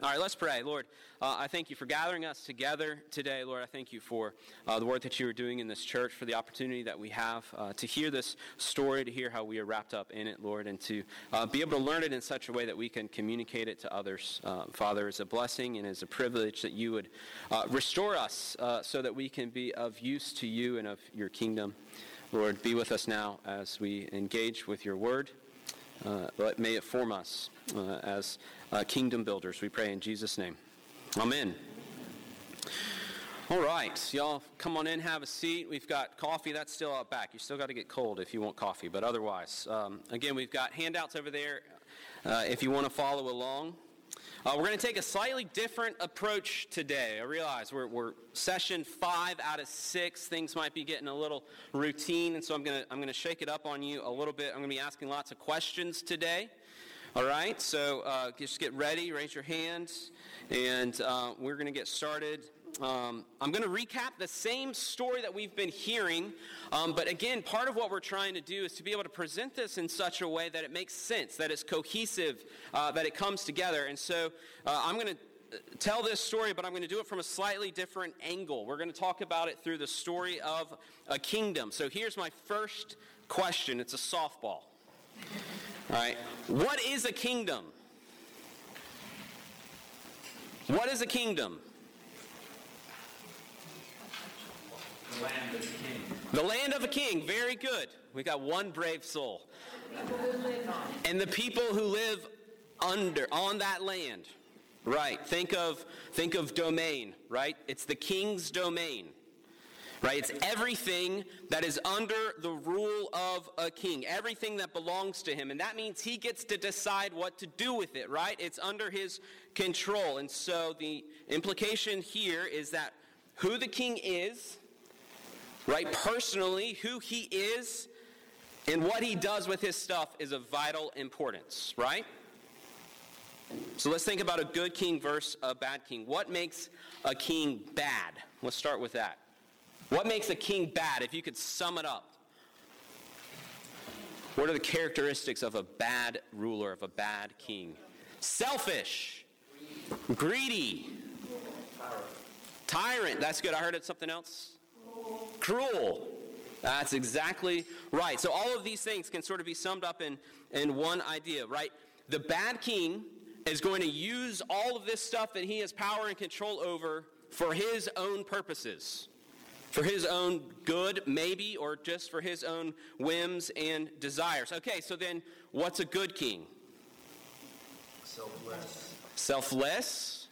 All right, let's pray. Lord, uh, I thank you for gathering us together today. Lord, I thank you for uh, the work that you are doing in this church, for the opportunity that we have uh, to hear this story, to hear how we are wrapped up in it, Lord, and to uh, be able to learn it in such a way that we can communicate it to others. Uh, Father, it's a blessing and it's a privilege that you would uh, restore us so that we can be of use to you and of your kingdom. Lord, be with us now as we engage with your word. May it form us uh, as uh, kingdom builders. We pray in Jesus' name. Amen. All right, y'all come on in, have a seat. We've got coffee, that's still out back. You still got to get cold if you want coffee, but otherwise, um, again, we've got handouts over there uh, if you want to follow along. Uh, we're going to take a slightly different approach today. I realize we're, we're, session five out of six. Things might be getting a little routine, and so I'm going to I'm going to shake it up on you a little bit. I'm going to be asking lots of questions today. All right, so uh, just get ready, raise your hands, and uh, we're going to get started. Um, I'm going to recap the same story that we've been hearing, um, but again, part of what we're trying to do is to be able to present this in such a way that it makes sense, that it's cohesive, uh, that it comes together. And so uh, I'm going to tell this story, but I'm going to do it from a slightly different angle. We're going to talk about it through the story of a kingdom. So here's my first question it's a softball. All right. What is a kingdom? What is a kingdom? The land of a king. The land of a king. Very good. We got one brave soul. And the people who live under on that land. Right. Think of think of domain, right? It's the king's domain. Right? It's everything that is under the rule of a king, everything that belongs to him. And that means he gets to decide what to do with it, right? It's under his control. And so the implication here is that who the king is right? Personally, who he is and what he does with his stuff is of vital importance, right? So let's think about a good king versus a bad king. What makes a king bad? Let's start with that. What makes a king bad, if you could sum it up? What are the characteristics of a bad ruler, of a bad king? Selfish, greedy, tyrant. That's good. I heard it something else. Cruel. That's exactly right. So all of these things can sort of be summed up in, in one idea, right? The bad king is going to use all of this stuff that he has power and control over for his own purposes. For his own good, maybe, or just for his own whims and desires. Okay, so then what's a good king? Selfless. Selfless.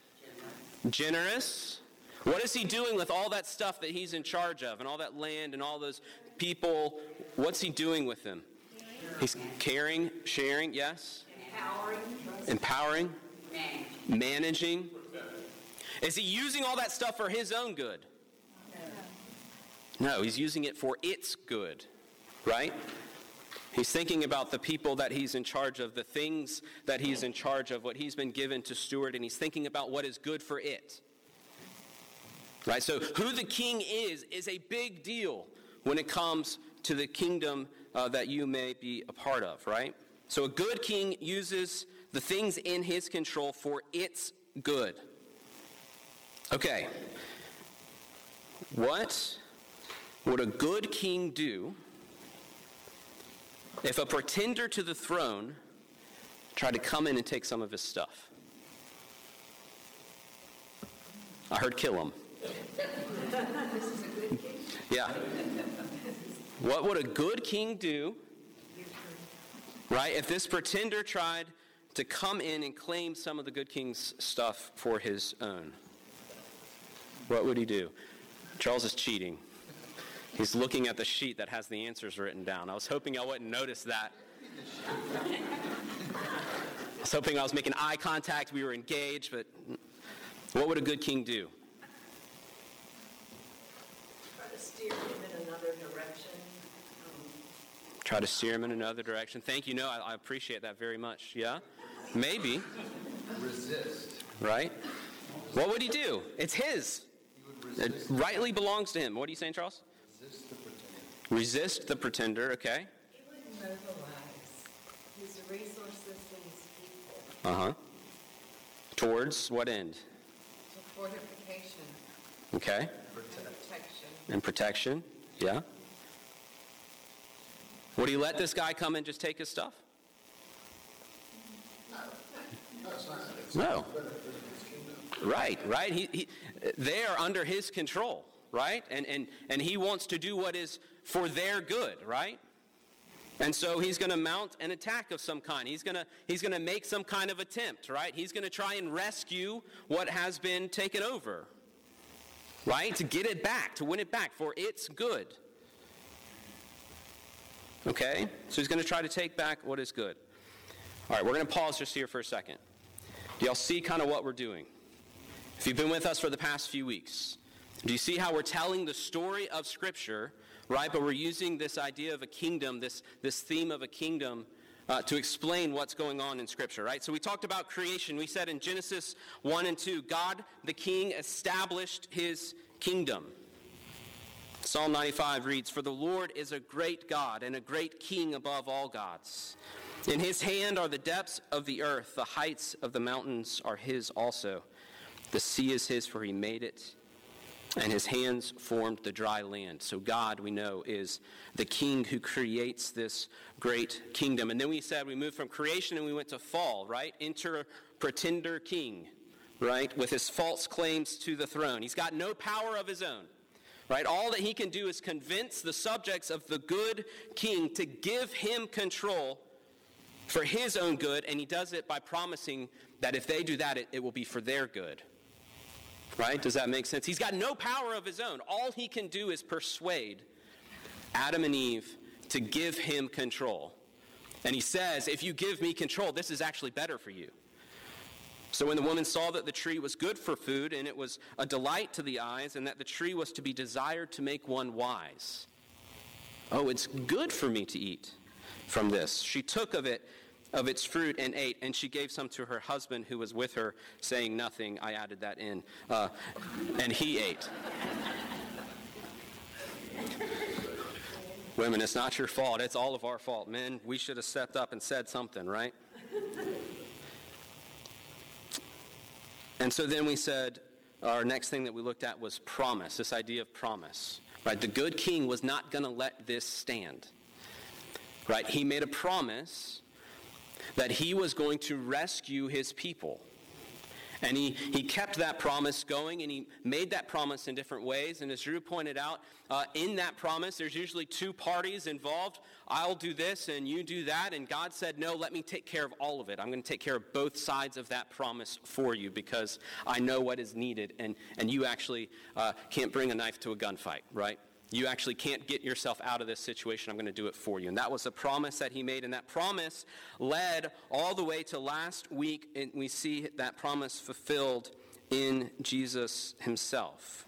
Generous. What is he doing with all that stuff that he's in charge of and all that land and all those people? What's he doing with them? He's caring, sharing, yes? Empowering. Empowering. Managing. Is he using all that stuff for his own good? No, he's using it for its good, right? He's thinking about the people that he's in charge of, the things that he's in charge of, what he's been given to steward, and he's thinking about what is good for it. Right? So, who the king is, is a big deal when it comes to the kingdom uh, that you may be a part of, right? So, a good king uses the things in his control for its good. Okay. What would a good king do if a pretender to the throne tried to come in and take some of his stuff? I heard kill him. Yeah. What would a good king do, right, if this pretender tried to come in and claim some of the good king's stuff for his own? What would he do? Charles is cheating. He's looking at the sheet that has the answers written down. I was hoping I wouldn't notice that. I was hoping I was making eye contact, we were engaged, but what would a good king do? Try to steer him in another direction. Try to steer him in another direction. Thank you. No, I, I appreciate that very much. Yeah? Maybe. Resist. Right? What would he do? It's his. It rightly belongs to him. What are you saying, Charles? Resist the pretender. Okay? He would mobilize his resources and his people. Uh huh. Towards what end? To fortification, Okay. protection. And protection. Yeah. Would he let this guy come and just take his stuff? No. Right, right. He, he, they are under his control, right? And, and, and he wants to do what is for their good, right? And so he's going to mount an attack of some kind. He's going to he's going to make some kind of attempt, right? He's going to try and rescue what has been taken over. Right? To get it back, to win it back for its good. Okay? So he's going to try to take back what is good. All right, we're going to pause just here for a second. Do y'all see kind of what we're doing? If you've been with us for the past few weeks, do you see how we're telling the story of Scripture, right? But we're using this idea of a kingdom, this, this theme of a kingdom, uh, to explain what's going on in Scripture, right? So we talked about creation. We said in Genesis 1 and 2, God the King established his kingdom. Psalm 95 reads, For the Lord is a great God and a great King above all gods. In his hand are the depths of the earth, the heights of the mountains are his also. The sea is his, for he made it, and his hands formed the dry land. So God, we know, is the king who creates this great kingdom. And then we said we moved from creation and we went to fall, right? Enter pretender king, right? With his false claims to the throne. He's got no power of his own. Right? All that he can do is convince the subjects of the good king to give him control for his own good, and he does it by promising that if they do that, it, it will be for their good. Right? Does that make sense? He's got no power of his own. All he can do is persuade Adam and Eve to give him control. And he says, if you give me control, this is actually better for you. So when the woman saw that the tree was good for food, and it was a delight to the eyes, and that the tree was to be desired to make one wise, oh, it's good for me to eat from this. She took of it of its fruit and ate, and she gave some to her husband who was with her, saying nothing. I added that in. Uh, and he ate. Women, it's not your fault. It's all of our fault. Men, we should have stepped up and said something, right? And so then we said, our next thing that we looked at was promise, this idea of promise. Right? The good king was not going to let this stand. Right? He made a promise that he was going to rescue his people. And he, he kept that promise going, and he made that promise in different ways. And as Drew pointed out, uh, in that promise, there's usually two parties involved. I'll do this, and you do that. And God said, No, let me take care of all of it. I'm going to take care of both sides of that promise for you because I know what is needed. And, and you actually uh, can't bring a knife to a gunfight, right? You actually can't get yourself out of this situation. I'm going to do it for you. And that was a promise that he made. And that promise led all the way to last week. And we see that promise fulfilled in Jesus himself.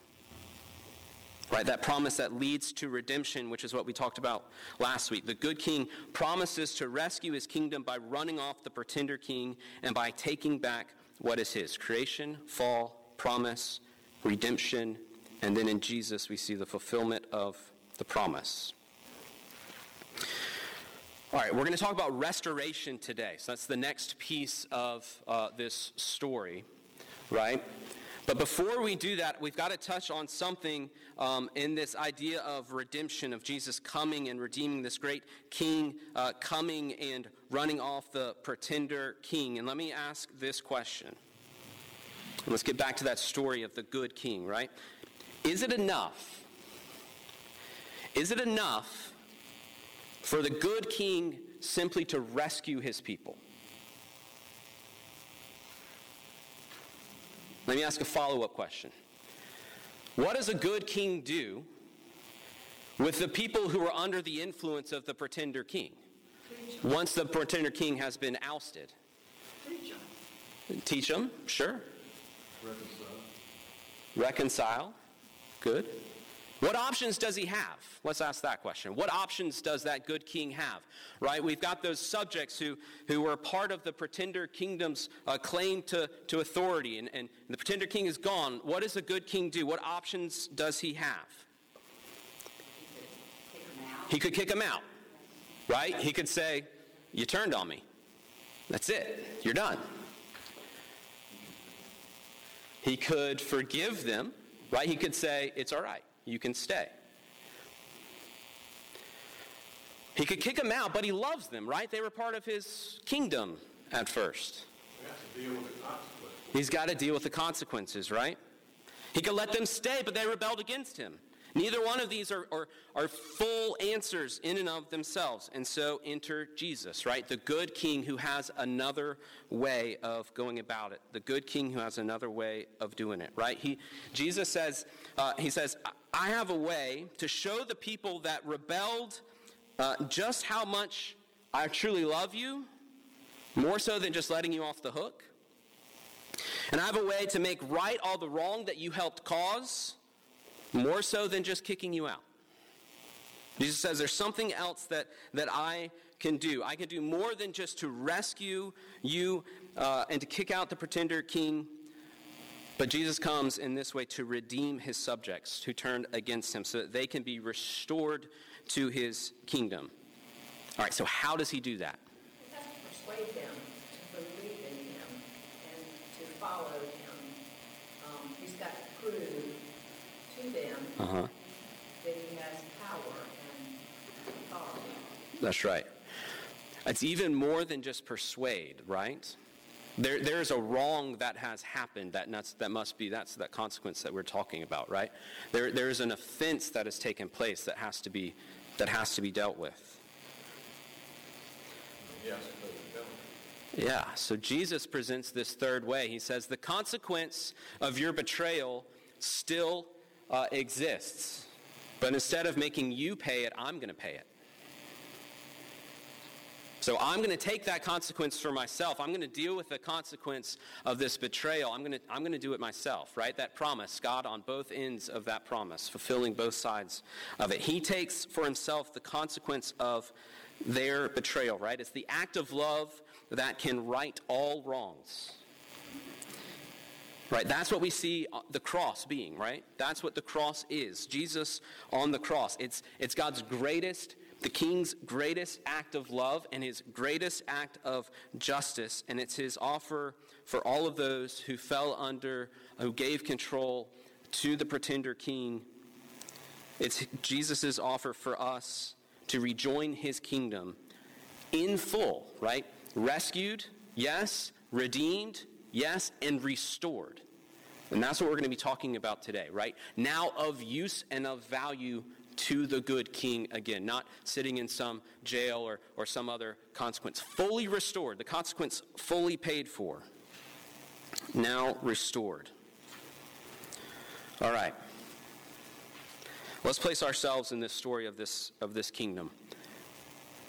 Right? That promise that leads to redemption, which is what we talked about last week. The good king promises to rescue his kingdom by running off the pretender king and by taking back what is his creation, fall, promise, redemption, and then in Jesus, we see the fulfillment of the promise. All right, we're going to talk about restoration today. So that's the next piece of uh, this story, right? But before we do that, we've got to touch on something um, in this idea of redemption, of Jesus coming and redeeming this great king, uh, coming and running off the pretender king. And let me ask this question. Let's get back to that story of the good king, right? Is it enough? Is it enough for the good king simply to rescue his people? Let me ask a follow up question. What does a good king do with the people who are under the influence of the pretender king once the pretender king has been ousted? Teach them, sure. Reconcile. Reconcile. Good. What options does he have? Let's ask that question. What options does that good king have? Right? We've got those subjects who, who were part of the pretender kingdom's uh, claim to, to authority, and, and the pretender king is gone. What does a good king do? What options does he have? He could kick him out. Right? He could say, You turned on me. That's it. You're done. He could forgive them, right? He could say, It's all right, you can stay. He could kick them out, but he loves them, right? They were part of his kingdom at first. He's got to deal with the consequences, right? He could let them stay, but they rebelled against him. Neither one of these are, are, are, full answers in and of themselves. And so enter Jesus, right? The good king who has another way of going about it. The good king who has another way of doing it, right? He, Jesus says, uh, he says, I have a way to show the people that rebelled uh, just how much I truly love you, more so than just letting you off the hook. And I have a way to make right all the wrong that you helped cause, more so than just kicking you out. Jesus says there's something else that, that I can do. I can do more than just to rescue you uh, and to kick out the pretender king. But Jesus comes in this way to redeem his subjects who turned against him so that they can be restored to his kingdom. All right, so how does he do that? He has to persuade them to believe in him and to follow him. Um, he's got to prove to them Uh-huh. that he has power and authority. That's right. It's even more than just persuade, right? There, there's a wrong that has happened that, nuts, that must be, that's that consequence that we're talking about, right? There, there's an offense that has taken place that has to be, that has to be dealt with. Yes, Yeah, so Jesus presents this third way. He says, the consequence of your betrayal still uh, exists, but instead of making you pay it, I'm going to pay it. So I'm going to take that consequence for myself. I'm going to deal with the consequence of this betrayal. I'm going to, I'm going to do it myself, right? That promise, God on both ends of that promise, fulfilling both sides of it. He takes for himself the consequence of their betrayal, right? It's the act of love that can right all wrongs. Right? That's what we see uh, the cross being, right? That's what the cross is. Jesus on the cross. It's, it's God's greatest the king's greatest act of love and his greatest act of justice, and it's his offer for all of those who fell under, who gave control to the pretender king. It's Jesus' offer for us to rejoin his kingdom in full, right? Rescued, yes. Redeemed, yes. And restored. And that's what we're going to be talking about today, right? Now of use and of value to the good king again, not sitting in some jail or, or some other consequence. Fully restored, the consequence fully paid for. Now restored. All right. Let's place ourselves in this story of this, of this kingdom.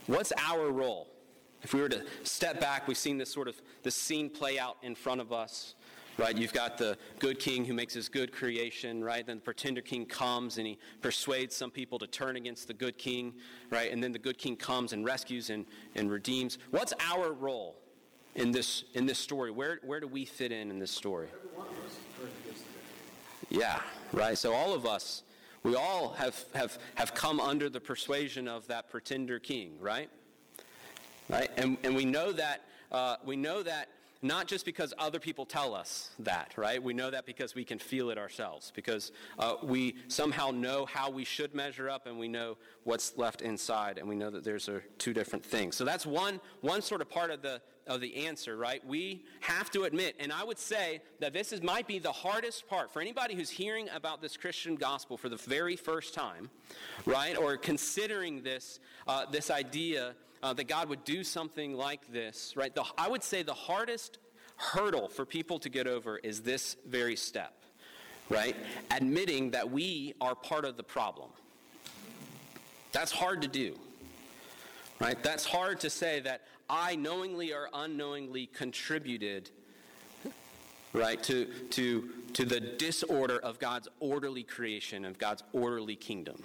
What's our role? If we were to step back, we've seen this sort of this scene play out in front of us right? You've got the good king who makes his good creation, right? Then the pretender king comes and he persuades some people to turn against the good king, right? And then the good king comes and rescues and, and redeems. What's our role in this in this story? Where where do we fit in in this story? Yeah, right. So all of us, we all have have have come under the persuasion of that pretender king, right? Right, and and we know that uh, we know that not just because other people tell us that, right? We know that because we can feel it ourselves, because uh, we somehow know how we should measure up and we know what's left inside, and we know that there's a, two different things. So that's one, one sort of part of the, of the answer, right? We have to admit, and I would say that this is, might be the hardest part for anybody who's hearing about this Christian gospel for the very first time, right? Or considering this, uh, this idea uh, that God would do something like this, right? The, I would say the hardest hurdle for people to get over is this very step, right? Admitting that we are part of the problem. That's hard to do, right? That's hard to say that I knowingly or unknowingly contributed right to to to the disorder of God's orderly creation of God's orderly kingdom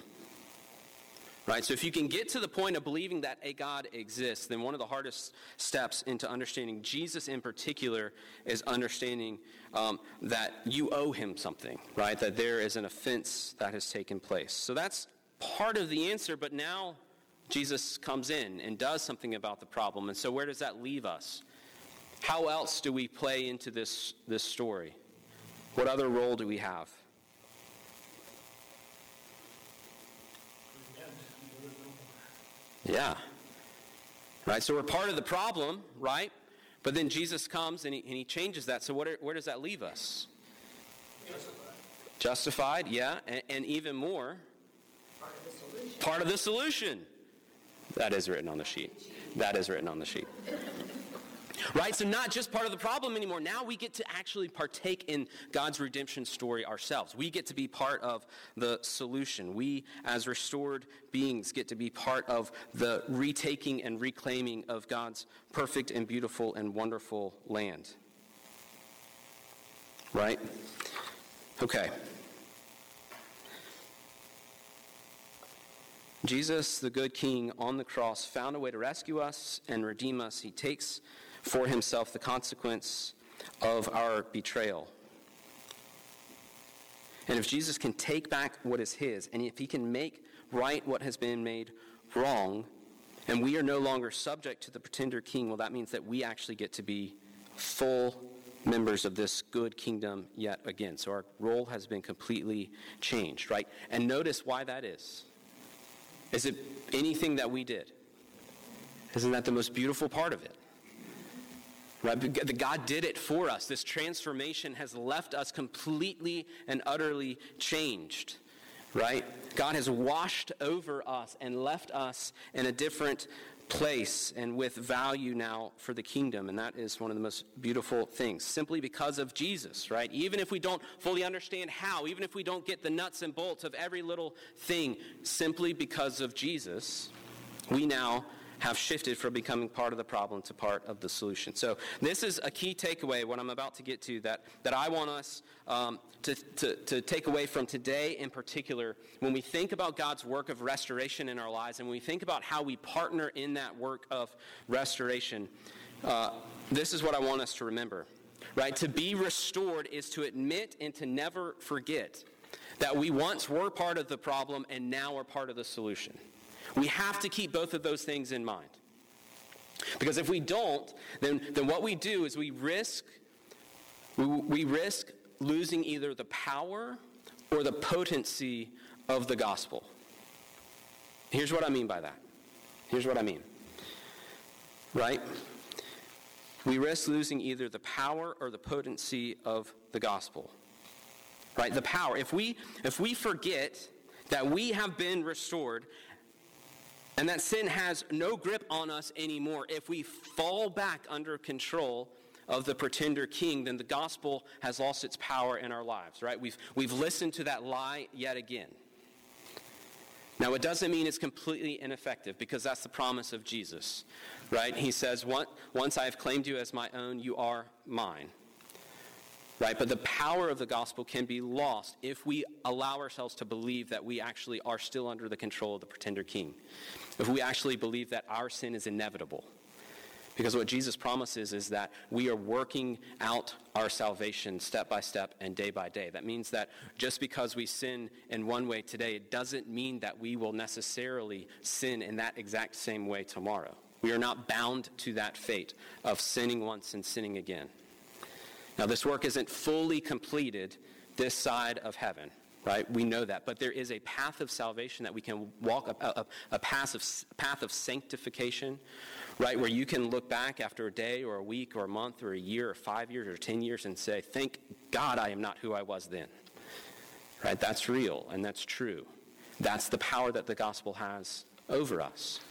Right? So if you can get to the point of believing that a God exists, then one of the hardest steps into understanding Jesus in particular is understanding um, that you owe him something, right? That there is an offense that has taken place. So that's part of the answer, but now Jesus comes in and does something about the problem. And so where does that leave us? How else do we play into this, this story? What other role do we have? Yeah. Right? So we're part of the problem, right? But then Jesus comes and he, and he changes that. So what are, where does that leave us? Justified. Justified, yeah. And, and even more, Part of the solution. part of the solution. That is written on the sheet. That is written on the sheet. Right? So, not just part of the problem anymore. Now we get to actually partake in God's redemption story ourselves. We get to be part of the solution. We, as restored beings, get to be part of the retaking and reclaiming of God's perfect and beautiful and wonderful land. Right? Okay. Jesus, the good king on the cross, found a way to rescue us and redeem us. He takes for himself the consequence of our betrayal. And if Jesus can take back what is his, and if he can make right what has been made wrong, and we are no longer subject to the pretender king, well, that means that we actually get to be full members of this good kingdom yet again. So our role has been completely changed, right? And notice why that is. Is it anything that we did? Isn't that the most beautiful part of it? Right? God did it for us. This transformation has left us completely and utterly changed. Right? God has washed over us and left us in a different place and with value now for the kingdom. And that is one of the most beautiful things, simply because of Jesus, right? Even if we don't fully understand how, even if we don't get the nuts and bolts of every little thing, simply because of Jesus, we now have shifted from becoming part of the problem to part of the solution. So, this is a key takeaway, what I'm about to get to, that, that I want us um, to, to, to take away from today in particular. When we think about God's work of restoration in our lives, and when we think about how we partner in that work of restoration, uh, this is what I want us to remember. Right? To be restored is to admit and to never forget that we once were part of the problem and now are part of the solution. We have to keep both of those things in mind. Because if we don't, then, then what we do is we risk, we, we risk losing either the power or the potency of the gospel. Here's what I mean by that. Here's what I mean. Right? We risk losing either the power or the potency of the gospel. Right? The power. If we if we forget that we have been restored and that sin has no grip on us anymore. If we fall back under control of the pretender king, then the gospel has lost its power in our lives, right? We've, we've listened to that lie yet again. Now, it doesn't mean it's completely ineffective because that's the promise of Jesus, right? He says, Once I have claimed you as my own, you are mine. Right? But the power of the gospel can be lost if we allow ourselves to believe that we actually are still under the control of the pretender king. If we actually believe that our sin is inevitable. Because what Jesus promises is that we are working out our salvation step by step and day by day. That means that just because we sin in one way today, it doesn't mean that we will necessarily sin in that exact same way tomorrow. We are not bound to that fate of sinning once and sinning again. Now, this work isn't fully completed this side of heaven, right? We know that. But there is a path of salvation that we can walk, a, a, a path, of, path of sanctification, right? Where you can look back after a day or a week or a month or a year or five years or 10 years and say, thank God I am not who I was then. Right? That's real and that's true. That's the power that the gospel has over us.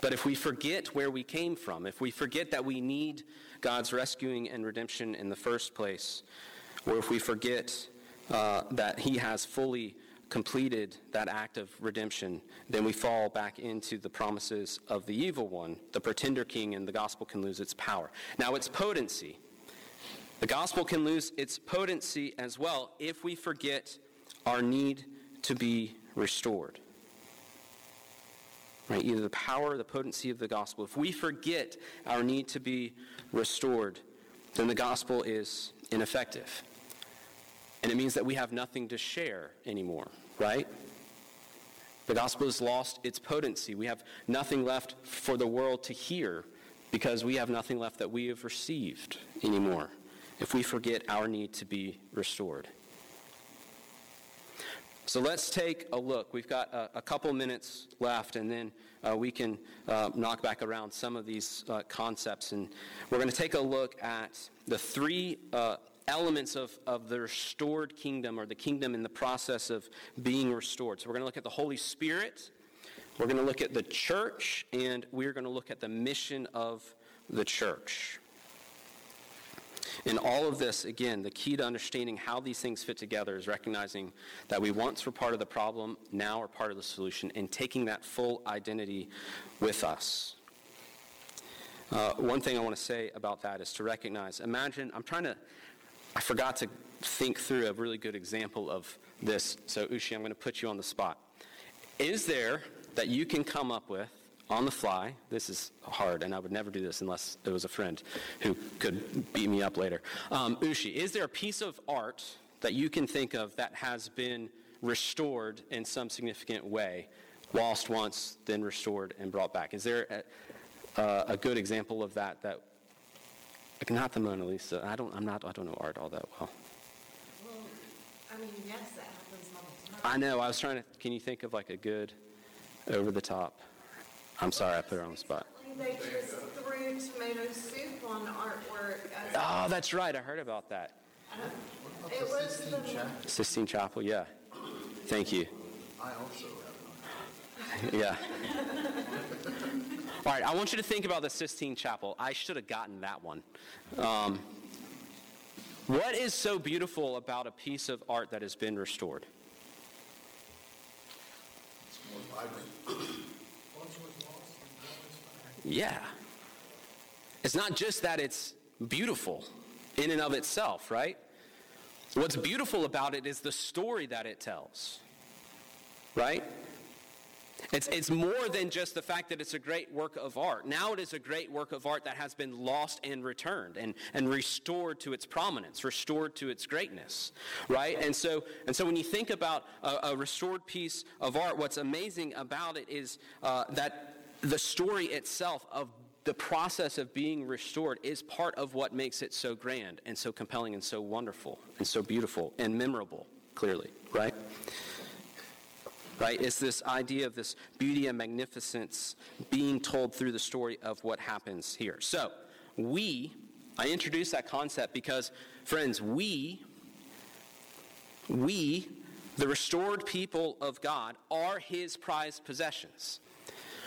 But if we forget where we came from, if we forget that we need God's rescuing and redemption in the first place, or if we forget uh, that He has fully completed that act of redemption, then we fall back into the promises of the evil one, the pretender king, and the gospel can lose its power. Now, its potency. The gospel can lose its potency as well if we forget our need to be restored. Right? Either the power or the potency of the gospel. If we forget our need to be restored, then the gospel is ineffective. And it means that we have nothing to share anymore, right? The gospel has lost its potency. We have nothing left for the world to hear because we have nothing left that we have received anymore. if we forget our need to be restored. So let's take a look. We've got a, a couple minutes left, and then uh, we can uh, knock back around some of these uh, concepts. And we're going to take a look at the three uh, elements of, of the restored kingdom, or the kingdom in the process of being restored. So we're going to look at the Holy Spirit, we're going to look at the church, and we're going to look at the mission of the church. In all of this, again, the key to understanding how these things fit together is recognizing that we once were part of the problem, now are part of the solution, and taking that full identity with us. Uh, one thing I want to say about that is to recognize, imagine, I'm trying to, I forgot to think through a really good example of this. So, Ushi, I'm going to put you on the spot. Is there that you can come up with on the fly. This is hard, and I would never do this unless it was a friend who could beat me up later. Um, Ushi, is there a piece of art that you can think of that has been restored in some significant way, lost once, then restored and brought back? Is there a, uh, a good example of that? That like not the Mona Lisa. I don't. I'm not. I don't know art all that well. Well, I mean, yes, that happens all the time. I know. I was trying to. Can you think of like a good, over the top? I'm sorry, I put her on the spot. Recently, They just threw tomato soup on artwork. Oh, that's right. I heard about that. It was the, Sistine Chapel, yeah. Thank you. I also Yeah. All right, I want you to think about the Sistine Chapel. I should have gotten that one. Um, what is so beautiful about a piece of art that has been restored? It's more vibrant. Yeah. It's not just that it's beautiful in and of itself, right? What's beautiful about it is the story that it tells, right? It's, it's more than just the fact that it's a great work of art. Now it is a great work of art that has been lost and returned and, and restored to its prominence, restored to its greatness, right? And so, and so when you think about a, a restored piece of art, what's amazing about it is uh, that the story itself of the process of being restored is part of what makes it so grand and so compelling and so wonderful and so beautiful and memorable, clearly, right? right? It's this idea of this beauty and magnificence being told through the story of what happens here. So, we, I introduced that concept because, friends, we, we, the restored people of God, are his prized possessions,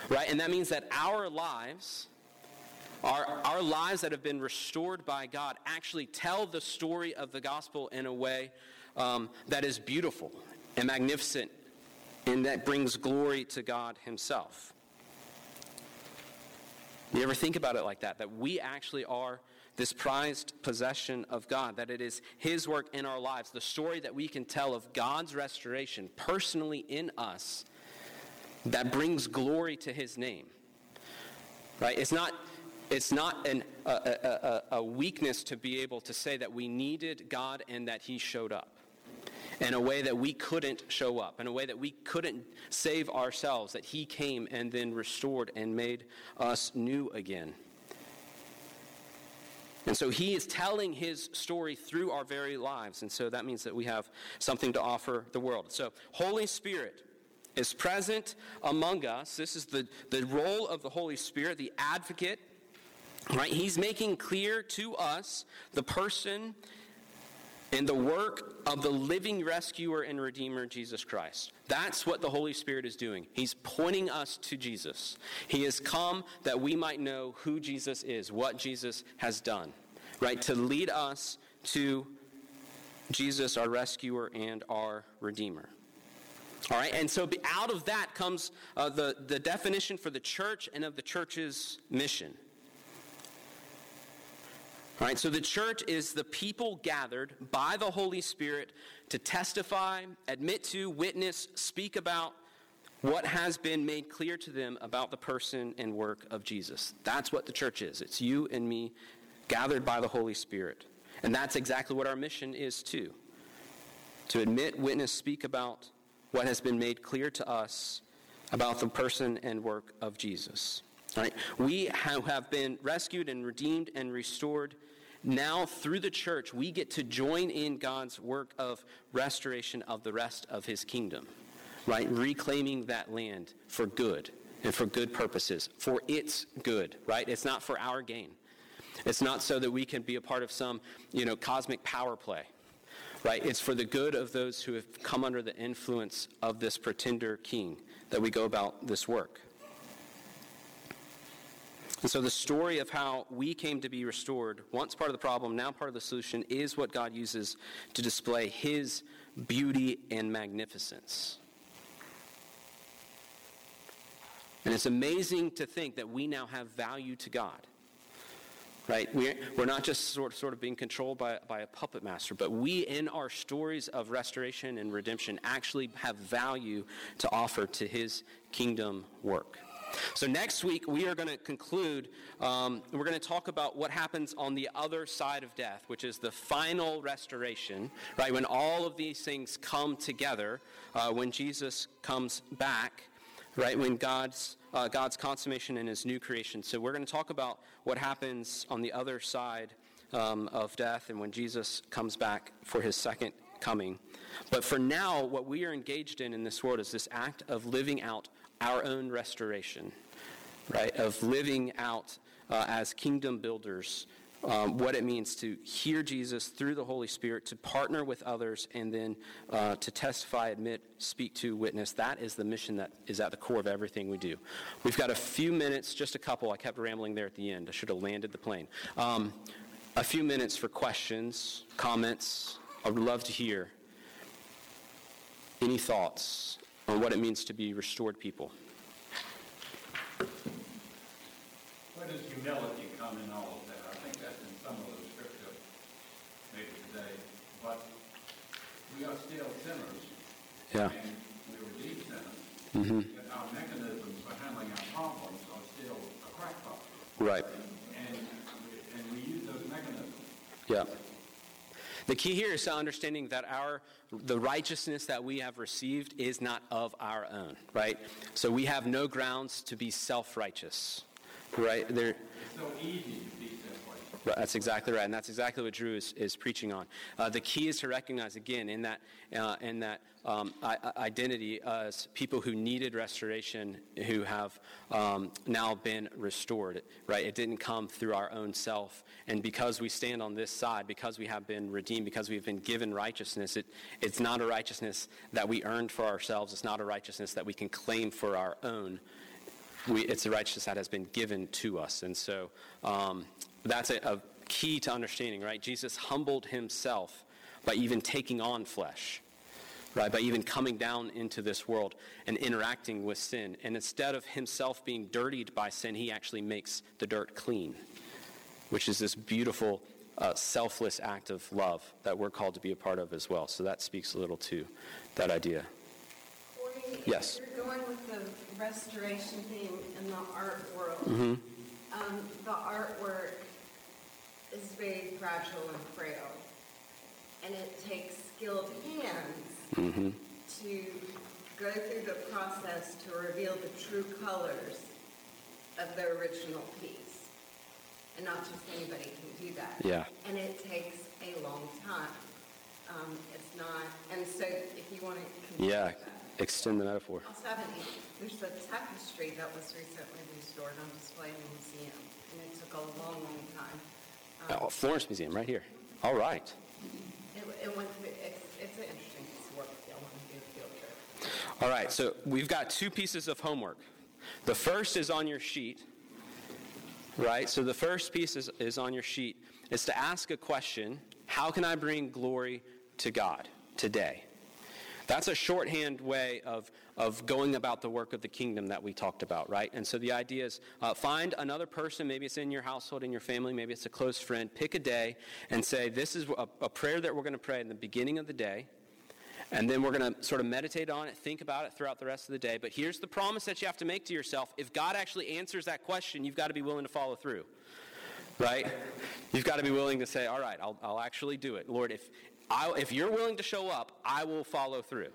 right? And that means that our lives, our, our lives that have been restored by God, actually tell the story of the gospel in a way um, that is beautiful and magnificent and that brings glory to God Himself. You ever think about it like that? That we actually are this prized possession of God, that it is His work in our lives, the story that we can tell of God's restoration personally in us that brings glory to His name. Right? It's not. It's not an, a, a, a, weakness to be able to say that we needed God and that He showed up in a way that we couldn't show up, in a way that we couldn't save ourselves, that He came and then restored and made us new again. And so He is telling His story through our very lives, and so that means that we have something to offer the world. So, Holy Spirit is present among us. This is the, the role of the Holy Spirit, the advocate. Right? He's making clear to us the person and the work of the living rescuer and redeemer Jesus Christ. That's what the Holy Spirit is doing. He's pointing us to Jesus. He has come that we might know who Jesus is, what Jesus has done, right? To lead us to Jesus, our rescuer and our redeemer. All right, and so out of that comes uh, the, the definition for the church and of the church's mission. All right, so the church is the people gathered by the Holy Spirit to testify, admit to, witness, speak about what has been made clear to them about the person and work of Jesus. That's what the church is. It's you and me gathered by the Holy Spirit. And that's exactly what our mission is too. To admit, witness, speak about what has been made clear to us about the person and work of Jesus. Right? We have been rescued and redeemed and restored now through the church, we get to join in God's work of restoration of the rest of his kingdom, right? Reclaiming that land for good and for good purposes, for its good, right? It's not for our gain. It's not so that we can be a part of some, you know, cosmic power play, right? It's for the good of those who have come under the influence of this pretender king that we go about this work. And so the story of how we came to be restored, once part of the problem, now part of the solution, is what God uses to display his beauty and magnificence. And it's amazing to think that we now have value to God. Right? We're, we're not just sort, sort of being controlled by, by a puppet master, but we, in our stories of restoration and redemption, actually have value to offer to his kingdom work. So next week we are going to conclude. Um, we're going to talk about what happens on the other side of death, which is the final restoration. Right when all of these things come together, uh, when Jesus comes back, right when God's uh, God's consummation and His new creation. So we're going to talk about what happens on the other side um, of death and when Jesus comes back for His second coming. But for now, what we are engaged in in this world is this act of living out our own restoration, right? Of living out uh, as kingdom builders um, what it means to hear Jesus through the Holy Spirit, to partner with others, and then uh, to testify, admit, speak to, witness. That is the mission that is at the core of everything we do. We've got a few minutes, just a couple. I kept rambling there at the end. I should have landed the plane. Um, a few minutes for questions, comments. I would love to hear any thoughts on what it means to be restored people. Where does humility come in all of that? I think that's in some of the scripture maybe today. But we are still sinners. Yeah. And we are deep. Mm-hmm. Our mechanisms for handling our problems are still a crackpot. Right. And, and we use those mechanisms. Yeah. The key here is understanding that our the righteousness that we have received is not of our own, right? So we have no grounds to be self-righteous, right? There, It's so easy to be self-righteous. Right, That's exactly right, and that's exactly what Drew is, is preaching on. Uh, the key is to recognize again in that uh, in that um, identity as people who needed restoration, who have um, now been restored. Right, it didn't come through our own self, and because we stand on this side, because we have been redeemed, because we've been given righteousness, it, it's not a righteousness that we earned for ourselves. It's not a righteousness that we can claim for our own we, it's a righteousness that has been given to us. And so um, that's a, a key to understanding, right? Jesus humbled himself by even taking on flesh, right? By even coming down into this world and interacting with sin. And instead of himself being dirtied by sin, he actually makes the dirt clean, which is this beautiful, uh, selfless act of love that we're called to be a part of as well. So that speaks a little to that idea. Yes. Going with the restoration theme in the art world, Mm-hmm. um, the artwork is very fragile and frail. And it takes skilled hands Mm-hmm. to go through the process to reveal the true colors of the original piece. And not just anybody can do that. Yeah. And it takes a long time. Um, it's not, and so if you want to. Yeah, extend the metaphor. Also have an, there's a tapestry that was recently restored on display in the museum, and it took a long, long time. Um, Oh, Florence Museum, right here. All right. It, it went, through- it's, it's an interesting piece of work if y'all want to do a field trip. All right, so we've got two pieces of homework. The first is on your sheet, right? So the first piece is, is on your sheet. Is to ask a question How can I bring glory to God today? That's a shorthand way of, of going about the work of the kingdom that we talked about, right? And so the idea is uh, find another person, maybe it's in your household, in your family, maybe it's a close friend, pick a day and say, This is a, a prayer that we're going to pray in the beginning of the day. And then we're going to sort of meditate on it, think about it throughout the rest of the day. But here's the promise that you have to make to yourself. If God actually answers that question, you've got to be willing to follow through. Right? You've got to be willing to say, all right, I'll, I'll actually do it. Lord, if, I, if you're willing to show up, I will follow through.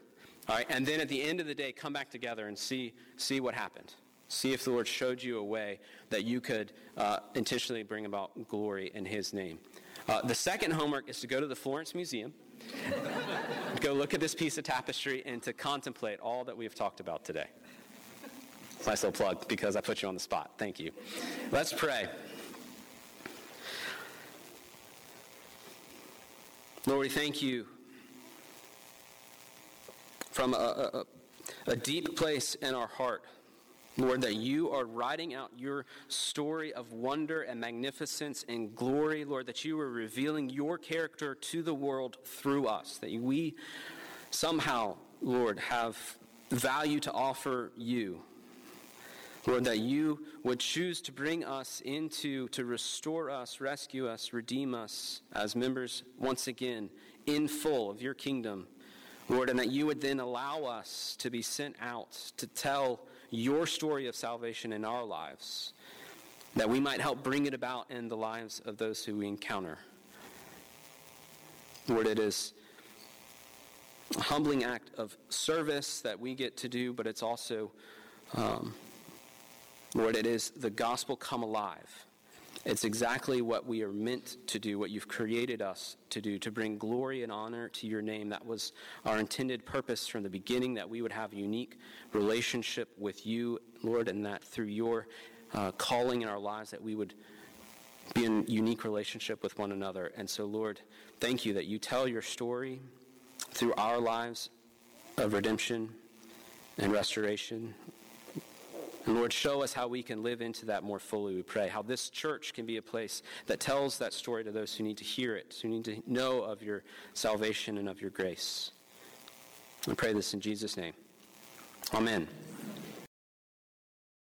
All right? And then at the end of the day, come back together and see, see what happened. See if the Lord showed you a way that you could uh, intentionally bring about glory in His name. Uh, the second homework is to go to the Florence Museum, go look at this piece of tapestry, and to contemplate all that we have talked about today. Nice little plug because I put you on the spot. Thank you. Let's pray. Lord, we thank you from a, a, a deep place in our heart. Lord, that you are writing out your story of wonder and magnificence and glory. Lord, that you are revealing your character to the world through us. That we somehow, Lord, have value to offer you. Lord, that you would choose to bring us into, to restore us, rescue us, redeem us as members once again in full of your kingdom. Lord, and that you would then allow us to be sent out to tell your story of salvation in our lives, that we might help bring it about in the lives of those who we encounter. Lord, it is a humbling act of service that we get to do, but it's also, um, Lord, it is the gospel come alive. It's exactly what we are meant to do, what you've created us to do, to bring glory and honor to your name. That was our intended purpose from the beginning, that we would have a unique relationship with you, Lord, and that through your uh, calling in our lives, that we would be in unique relationship with one another. And so, Lord, thank you that you tell your story through our lives of redemption and restoration. And Lord, show us how we can live into that more fully, we pray. How this church can be a place that tells that story to those who need to hear it, who need to know of your salvation and of your grace. I pray this in Jesus' name. Amen.